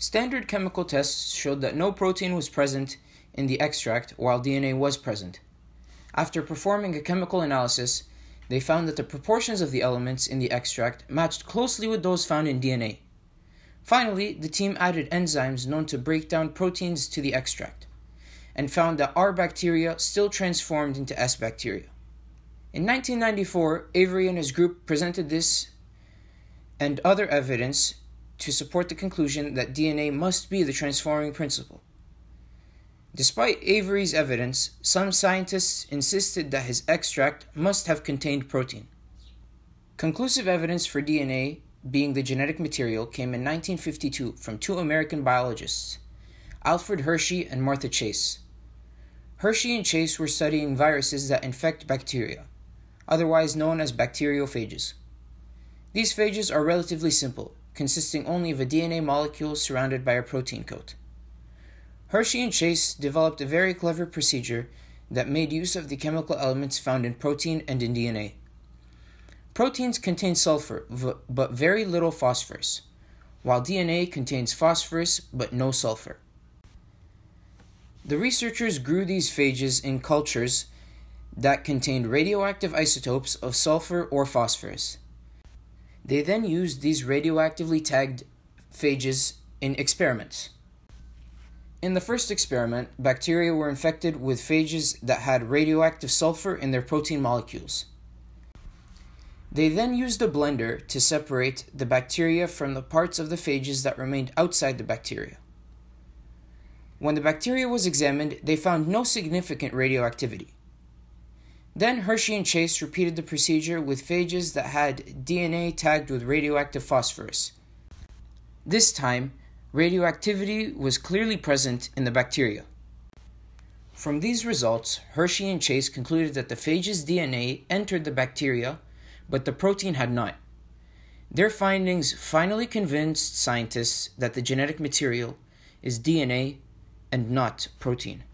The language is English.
Standard chemical tests showed that no protein was present in the extract while DNA was present. After performing a chemical analysis, they found that the proportions of the elements in the extract matched closely with those found in DNA. Finally, the team added enzymes known to break down proteins to the extract and found that R bacteria still transformed into S bacteria. In 1994, Avery and his group presented this and other evidence to support the conclusion that DNA must be the transforming principle. Despite Avery's evidence, some scientists insisted that his extract must have contained protein. Conclusive evidence for DNA being the genetic material came in 1952 from two American biologists, Alfred Hershey and Martha Chase. Hershey and Chase were studying viruses that infect bacteria, otherwise known as bacteriophages. These phages are relatively simple, consisting only of a DNA molecule surrounded by a protein coat. Hershey and Chase developed a very clever procedure that made use of the chemical elements found in protein and in DNA. Proteins contain sulfur, but very little phosphorus, while DNA contains phosphorus but no sulfur. The researchers grew these phages in cultures that contained radioactive isotopes of sulfur or phosphorus. They then used these radioactively tagged phages in experiments. In the first experiment, bacteria were infected with phages that had radioactive sulfur in their protein molecules. They then used a blender to separate the bacteria from the parts of the phages that remained outside the bacteria. When the bacteria was examined, they found no significant radioactivity. Then Hershey and Chase repeated the procedure with phages that had DNA tagged with radioactive phosphorus. This time, radioactivity was clearly present in the bacteria. From these results, Hershey and Chase concluded that the phage's DNA entered the bacteria, but the protein had not. Their findings finally convinced scientists that the genetic material is DNA and not protein.